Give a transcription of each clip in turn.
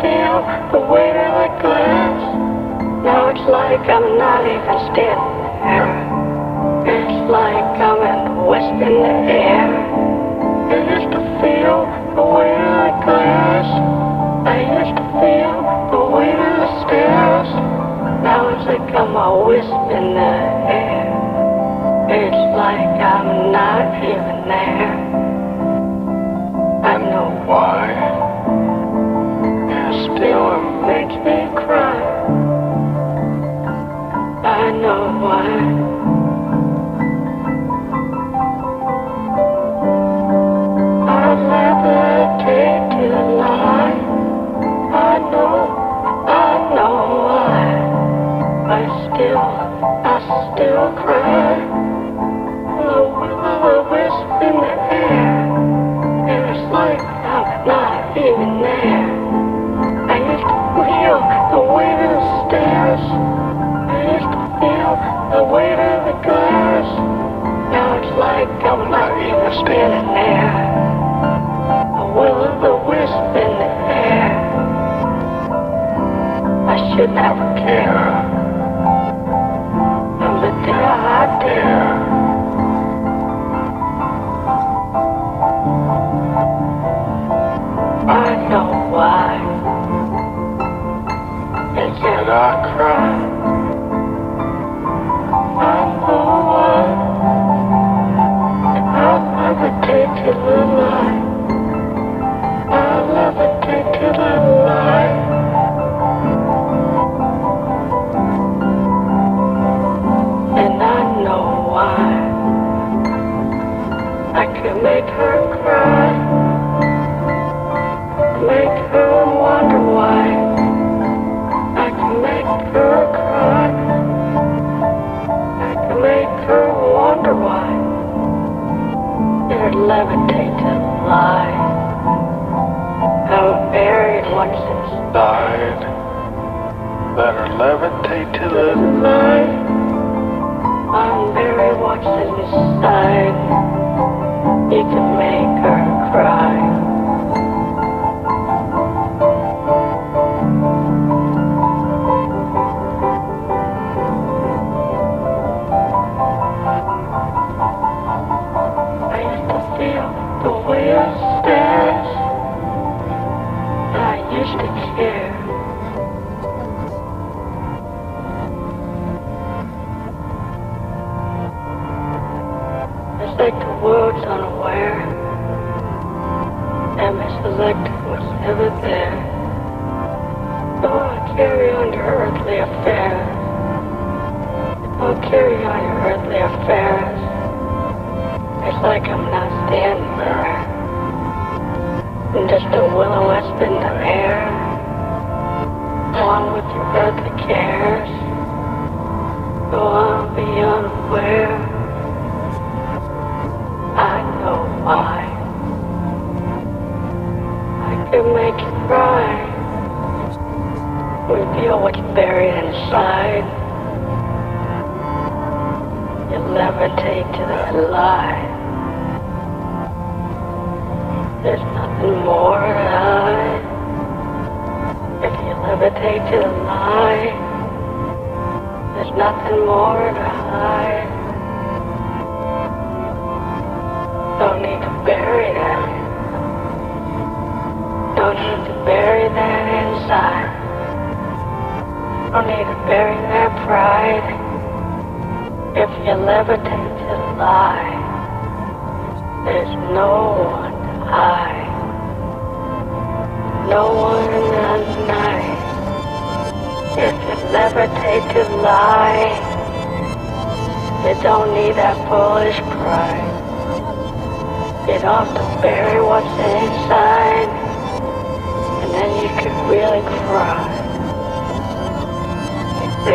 feel the weight of the glass. Now it's like I'm not even there. It's like I'm in west in the air. I used to feel the weight of the glass. I used to feel the weight of the stairs. Now it's like I'm a wisp in the air. It's like I'm not even there. I know why. Buried once inside. Let her levitate to the light. I'm buried once inside. You can make her cry. The world's unaware. And Miss Electric was never there. Oh, I carry on your earthly affairs. Oh, carry on your earthly affairs. It's like I'm not standing there. I'm just a willow wisp in the air. On with your earthly cares. Go on, be unaware. I can make you cry. Reveal what's buried inside. You levitate to the lie. There's nothing more to hide. If you levitate to the lie, there's nothing more to hide. Don't need to bury that pride. If you levitate to lie, there's no one to hide. No one in the night. If you levitate to lie, you don't need that foolish pride. Don't have to bury what's inside, and then you can really cry. You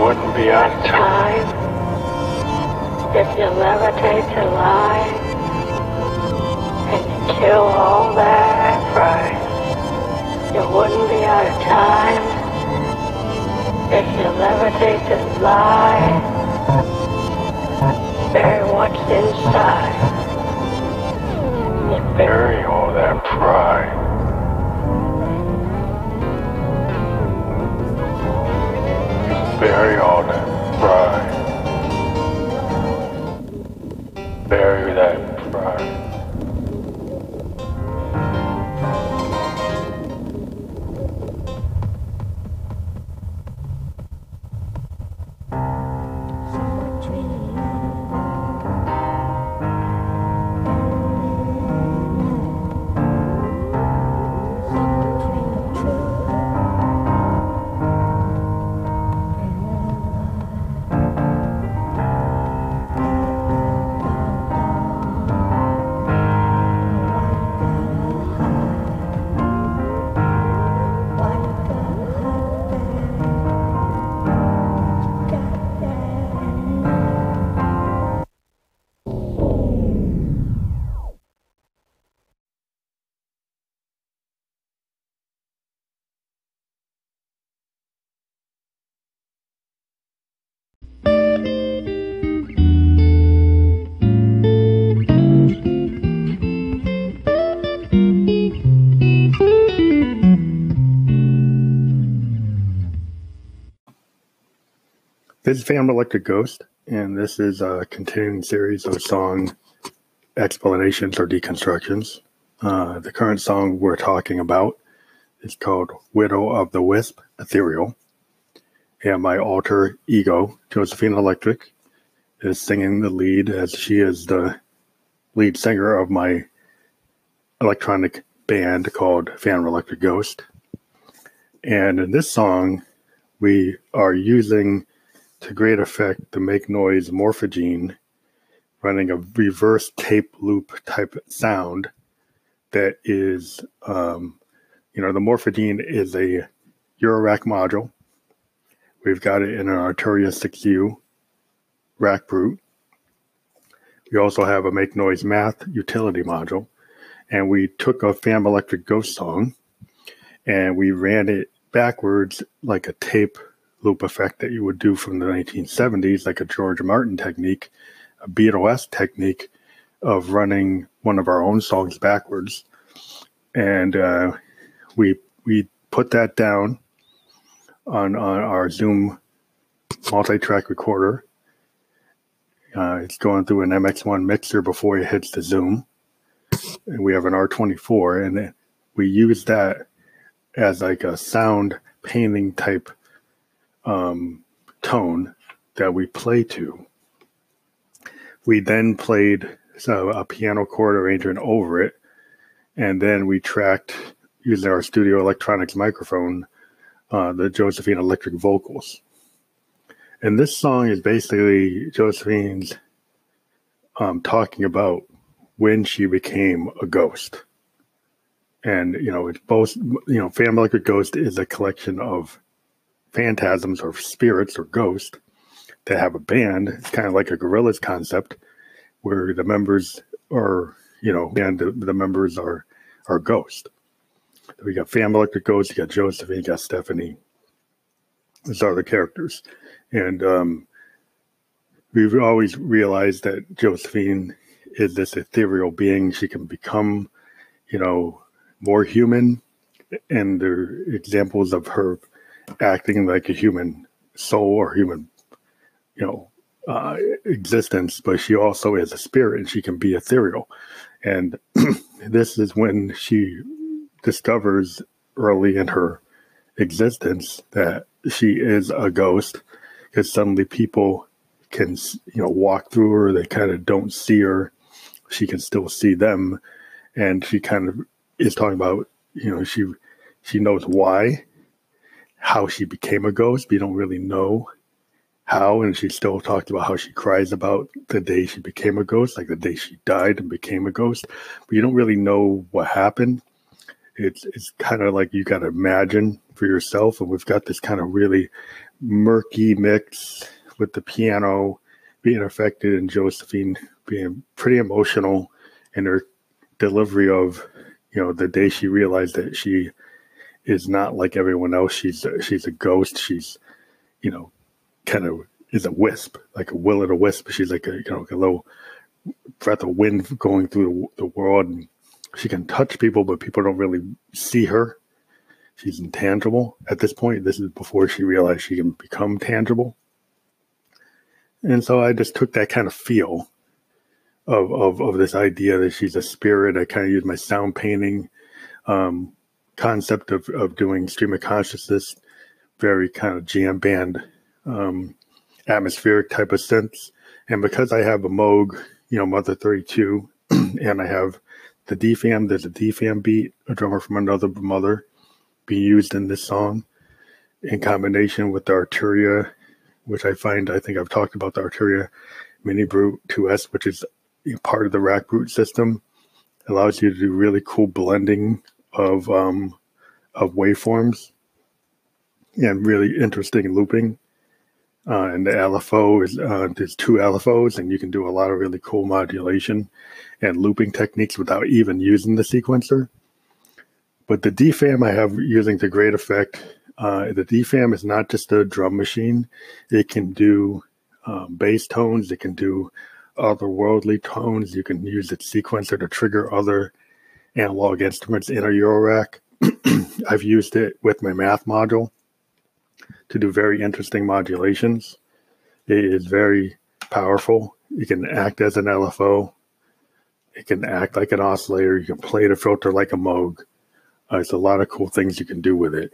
wouldn't be time if you levitate to lie and you kill all that pride. You wouldn't be out of time If you levitate to lie, bury what's inside. Bury all that pride. Bury all that pride. Bury This is Phantom Electric Ghost, and this is a continuing series of song explanations or deconstructions. Uh, the current song we're talking about is called Widow of the Wisp Ethereal. And my alter ego, Josephine Electric, is singing the lead as she is the lead singer of my electronic band called Phantom Electric Ghost. And in this song, we are using to great effect the make noise Morphagene running a reverse tape loop type sound that is um, you know the Morphagene is a Eurorack module. We've got it in an arturia 6u rack brute we also have a make noise math utility module. And we took a fam electric ghost song and we ran it backwards like a tape loop effect that you would do from the 1970s, like a George Martin technique, a Beatle technique of running one of our own songs backwards. And uh, we we put that down on, on our Zoom multi-track recorder. Uh, it's going through an MX1 mixer before it hits the Zoom. And we have an R24, and we use that as like a sound painting type um, tone that we play to. We then played so a piano chord arrangement over it, and then we tracked using our studio electronics microphone uh, the Josephine electric vocals. And this song is basically Josephine's um, talking about when she became a ghost. And, you know, it's both, you know, Phantom Electric Ghost is a collection of phantasms or spirits or ghosts that have a band. It's kind of like a Gorillaz concept where the members are, you know, and the, the members are are ghosts. We got Phantom Electric Ghost, you got Josephine, you got Stephanie. Those are the characters. And um, we've always realized that Josephine is this ethereal being. She can become, you know, more human. And there are examples of her acting like a human soul or human, you know, uh, existence, but she also is a spirit and she can be ethereal. And this is when she discovers early in her existence that she is a ghost because suddenly people can, you know, walk through her. They kind of don't see her. She can still see them. And she kind of is talking about, you know, she, she knows why how she became a ghost, We don't really know how. And she still talked about how she cries about the day she became a ghost, like the day she died and became a ghost. But you don't really know what happened. It's it's kind of like you got to imagine for yourself. And we've got this kind of really murky mix with the piano being affected and Josephine being pretty emotional in her delivery of, you know, the day she realized that she is not like everyone else. She's a, she's a ghost. She's you know, kind of is a wisp, like a will o' the wisp. She's like a you know like a little breath of wind going through the, the world, and she can touch people, but people don't really see her. She's intangible at this point. This is before she realized she can become tangible. And so I just took that kind of feel of, of, of this idea that she's a spirit. I kind of used my sound painting um, concept of, of doing stream of consciousness, very kind of jam band, um, atmospheric type of sense. And because I have a Moog, you know, Mother 32, and I have the DFAM, there's a DFAM beat, a drummer from another mother being used in this song in combination with the Arturia, which I find, I think I've talked about the Arturia Mini Brute 2S, which is part of the rack brute system. allows you to do really cool blending of um, of waveforms and really interesting looping. Uh, and the LFO is uh, there's two LFOs, and you can do a lot of really cool modulation and looping techniques without even using the sequencer. But the DFAM I have using to great effect. Uh, the DFAM is not just a drum machine; it can do um, bass tones. It can do otherworldly tones. You can use its sequencer to trigger other analog instruments in a Eurorack. I've used it with my math module to do very interesting modulations. It is very powerful. You can act as an LFO. It can act like an oscillator. You can play the filter like a Moog. Uh, it's a lot of cool things you can do with it.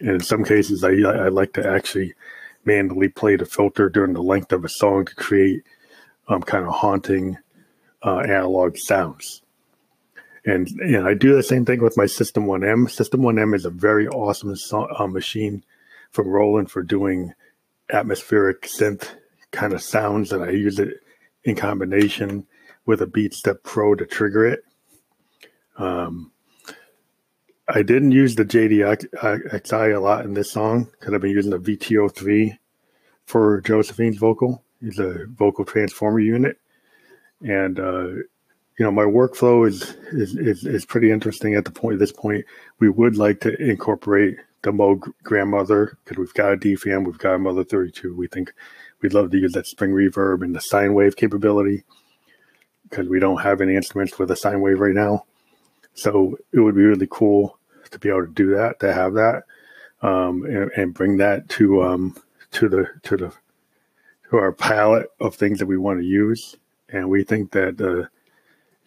And in some cases, I, I like to actually manually play the filter during the length of a song to create um, kind of haunting uh, analog sounds. And, and I do the same thing with my System 1M. System 1M is a very awesome so- uh, machine from Roland for doing atmospheric synth kind of sounds, and I use it in combination with a BeatStep Pro to trigger it. Um, I didn't use the JDXI a lot in this song because I've been using the VTO3 for Josephine's vocal. He's a vocal transformer unit, and uh, you know my workflow is, is is is pretty interesting at the point. At this point, we would like to incorporate the Moog grandmother because we've got a DFAM, we've got a Mother 32. We think we'd love to use that spring reverb and the sine wave capability because we don't have any instruments with a sine wave right now. So it would be really cool to be able to do that, to have that, um, and, and, bring that to um, to the to the to our palette of things that we want to use. And we think that uh,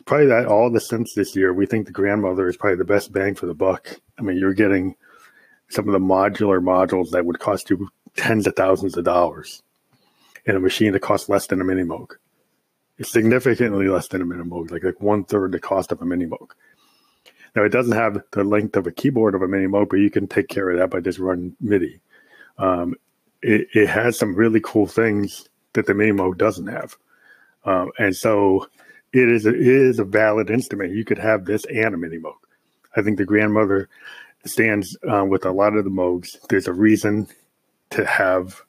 probably that all the sense this year, we think the grandmother is probably the best bang for the buck. I mean, you're getting some of the modular modules that would cost you tens of thousands of dollars in a machine that costs less than a mini Moog. It's significantly less than a mini Moog, like like one third the cost of a mini Moog. Now it doesn't have the length of a keyboard of a mini Moog, but you can take care of that by just running MIDI. Um, it, it has some really cool things that the mini Moog doesn't have, um, and so it is a, it is a valid instrument. You could have this and a mini Moog. I think the grandmother stands uh, with a lot of the Moogs. There's a reason to have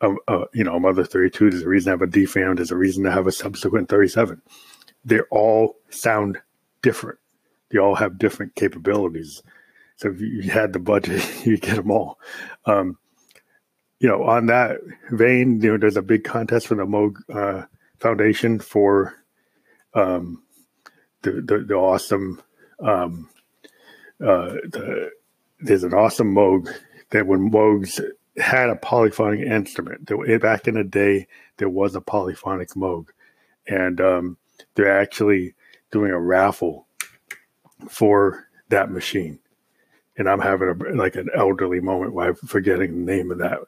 a, a, you know a Mother 32. There's a reason to have a DFAM. There's a reason to have a subsequent 37. They all sound different. They all have different capabilities. So if you had the budget, you get them all. Um, you know, on that vein, you know, there's a big contest for the Moog uh, Foundation for um, the, the, the awesome um, uh, the, there's an awesome Moog that when Moogs had a polyphonic instrument, there, back in the day, there was a polyphonic Moog. And um, they're actually doing a raffle for that machine. And I'm having a, like an elderly moment while I'm forgetting the name of that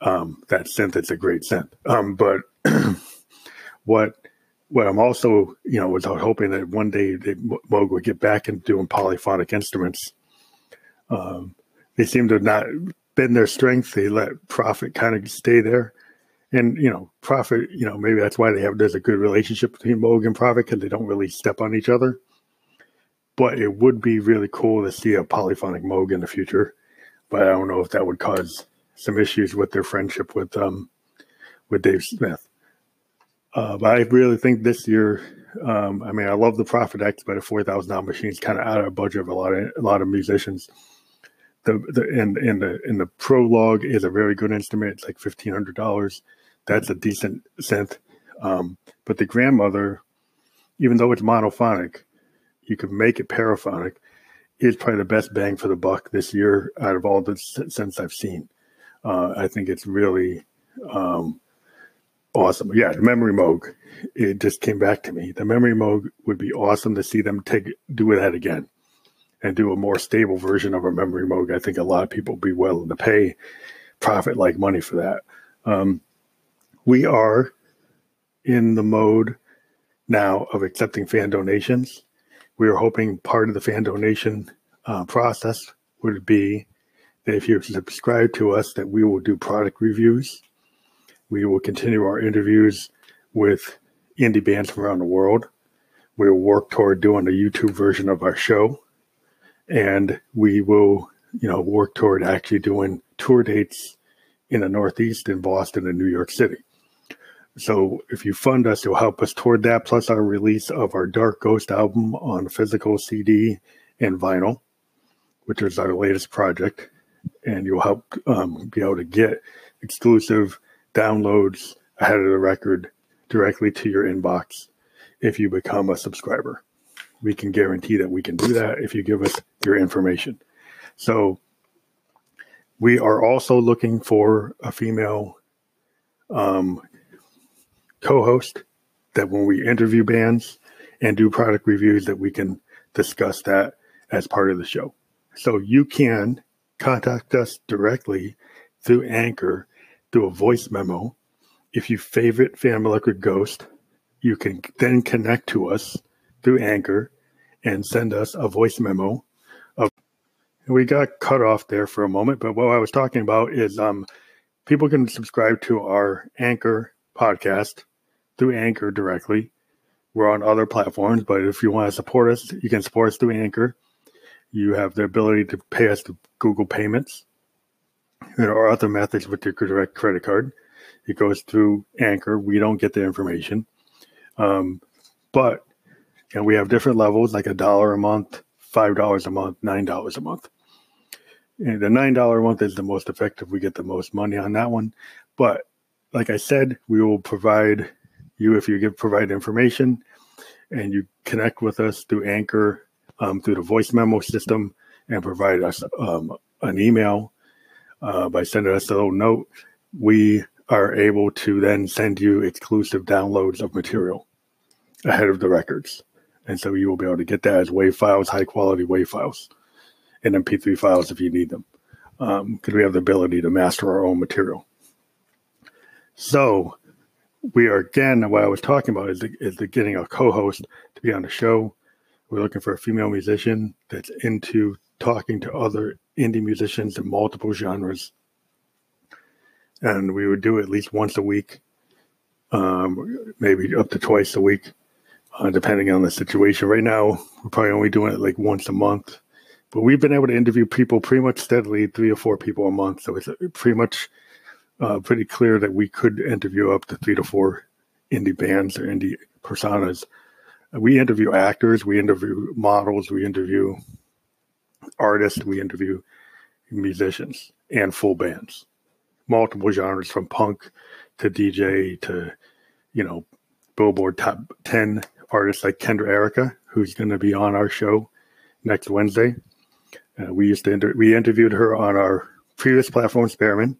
um, that synth. It's a great synth. Um, but what what I'm also, you know, was hoping that one day Moog would get back into doing polyphonic instruments. Um, they seem to have not been their strength. They let Prophet kind of stay there. And, you know, Prophet, you know, maybe that's why they have, there's a good relationship between Moog and Prophet because they don't really step on each other. But it would be really cool to see a polyphonic Moog in the future. But I don't know if that would cause some issues with their friendship with, um, with Dave Smith. Uh, but I really think this year, um, I mean, I love the Prophet X, but a four thousand dollar machine is kind of out of budget of a lot of a lot of musicians. the the and and the and the prologue is a very good instrument. It's like fifteen hundred dollars. That's a decent synth. Um, but the grandmother, even though it's monophonic, you could make it paraphonic. Is probably the best bang for the buck this year out of all the synths I've seen. Uh, I think it's really um, awesome. Yeah, the memory moog. It just came back to me. The memory moog would be awesome to see them take do that again and do a more stable version of a memory moog. I think a lot of people would be willing to pay Prophet like money for that. Um, we are in the mode now of accepting fan donations. We are hoping part of the fan donation uh, process would be that if you subscribe to us, that we will do product reviews. We will continue our interviews with indie bands from around the world. We will work toward doing a YouTube version of our show, and we will, you know, work toward actually doing tour dates in the Northeast, in Boston, and New York City. So if you fund us, you'll help us toward that, plus our release of our Dark Ghost album on physical CD and vinyl, which is our latest project. And you'll help um, be able to get exclusive downloads ahead of the record directly to your inbox if you become a subscriber. We can guarantee that we can do that if you give us your information. So we are also looking for a female um, co-host that when we interview bands and do product reviews that we can discuss that as part of the show. So you can contact us directly through Anchor through a voice memo. If you favorite Phantom Electric Ghost, you can then connect to us through Anchor and send us a voice memo. Of we got cut off there for a moment, but what I was talking about is um, people can subscribe to our Anchor podcast through Anchor directly. We're on other platforms, but if you want to support us, you can support us through Anchor. You have the ability to pay us through Google Payments. There are other methods with your direct credit card. It goes through Anchor. We don't get the information. Um, but you know, we have different levels, like a dollar a month, five dollars a month, nine dollars a month. And the nine dollar a month is the most effective. We get the most money on that one. But like I said, we will provide you if you give provide information and you connect with us through Anchor, um, through the voice memo system, and provide us um, an email uh, by sending us a little note. We are able to then send you exclusive downloads of material ahead of the records. And so you will be able to get that as WAV files, high quality WAV files, and MP3 files if you need them, because um, we have the ability to master our own material. So we are again what I was talking about is the, is the getting a co-host to be on the show. We're looking for a female musician that's into talking to other indie musicians in multiple genres, and we would do at least once a week, um, maybe up to twice a week, uh, depending on the situation. Right now, we're probably only doing it like once a month, but we've been able to interview people pretty much steadily, three or four people a month. So it's pretty much uh, pretty clear that we could interview up to three to four indie bands or indie personas. We interview actors, we interview models, we interview artists, we interview musicians and full bands, multiple genres from punk to DJ to, you know, Billboard top 10 artists like Kendra Erika, who's going to be on our show next Wednesday. Uh, we used to inter- we interviewed her on our previous platform, Spearman,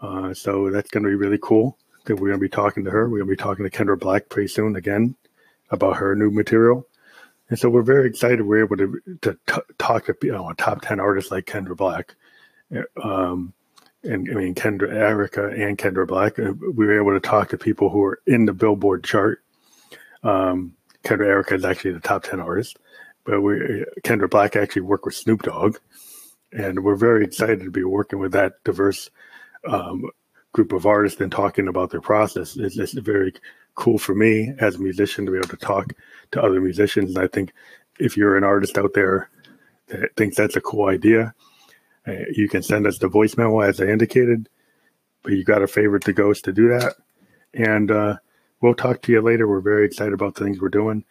uh, so that's going to be really cool that we're going to be talking to her. We're going to be talking to Kendra Black pretty soon again about her new material. And so we're very excited we're able to, to t- talk to you know, a top 10 artist like Kendra Black. Um, and I mean, Kendra Erika and Kendra Black, we were able to talk to people who are in the Billboard chart. Um, Kendra Erika is actually the top 10 artist, but we, Kendra Black actually worked with Snoop Dogg. And we're very excited to be working with that diverse um, group of artists and talking about their process. It's just very cool for me as a musician to be able to talk to other musicians. And I think if you're an artist out there that thinks that's a cool idea, uh, you can send us the voice memo as I indicated. But you got a favorite the ghost to do that. And uh, we'll talk to you later. We're very excited about the things we're doing.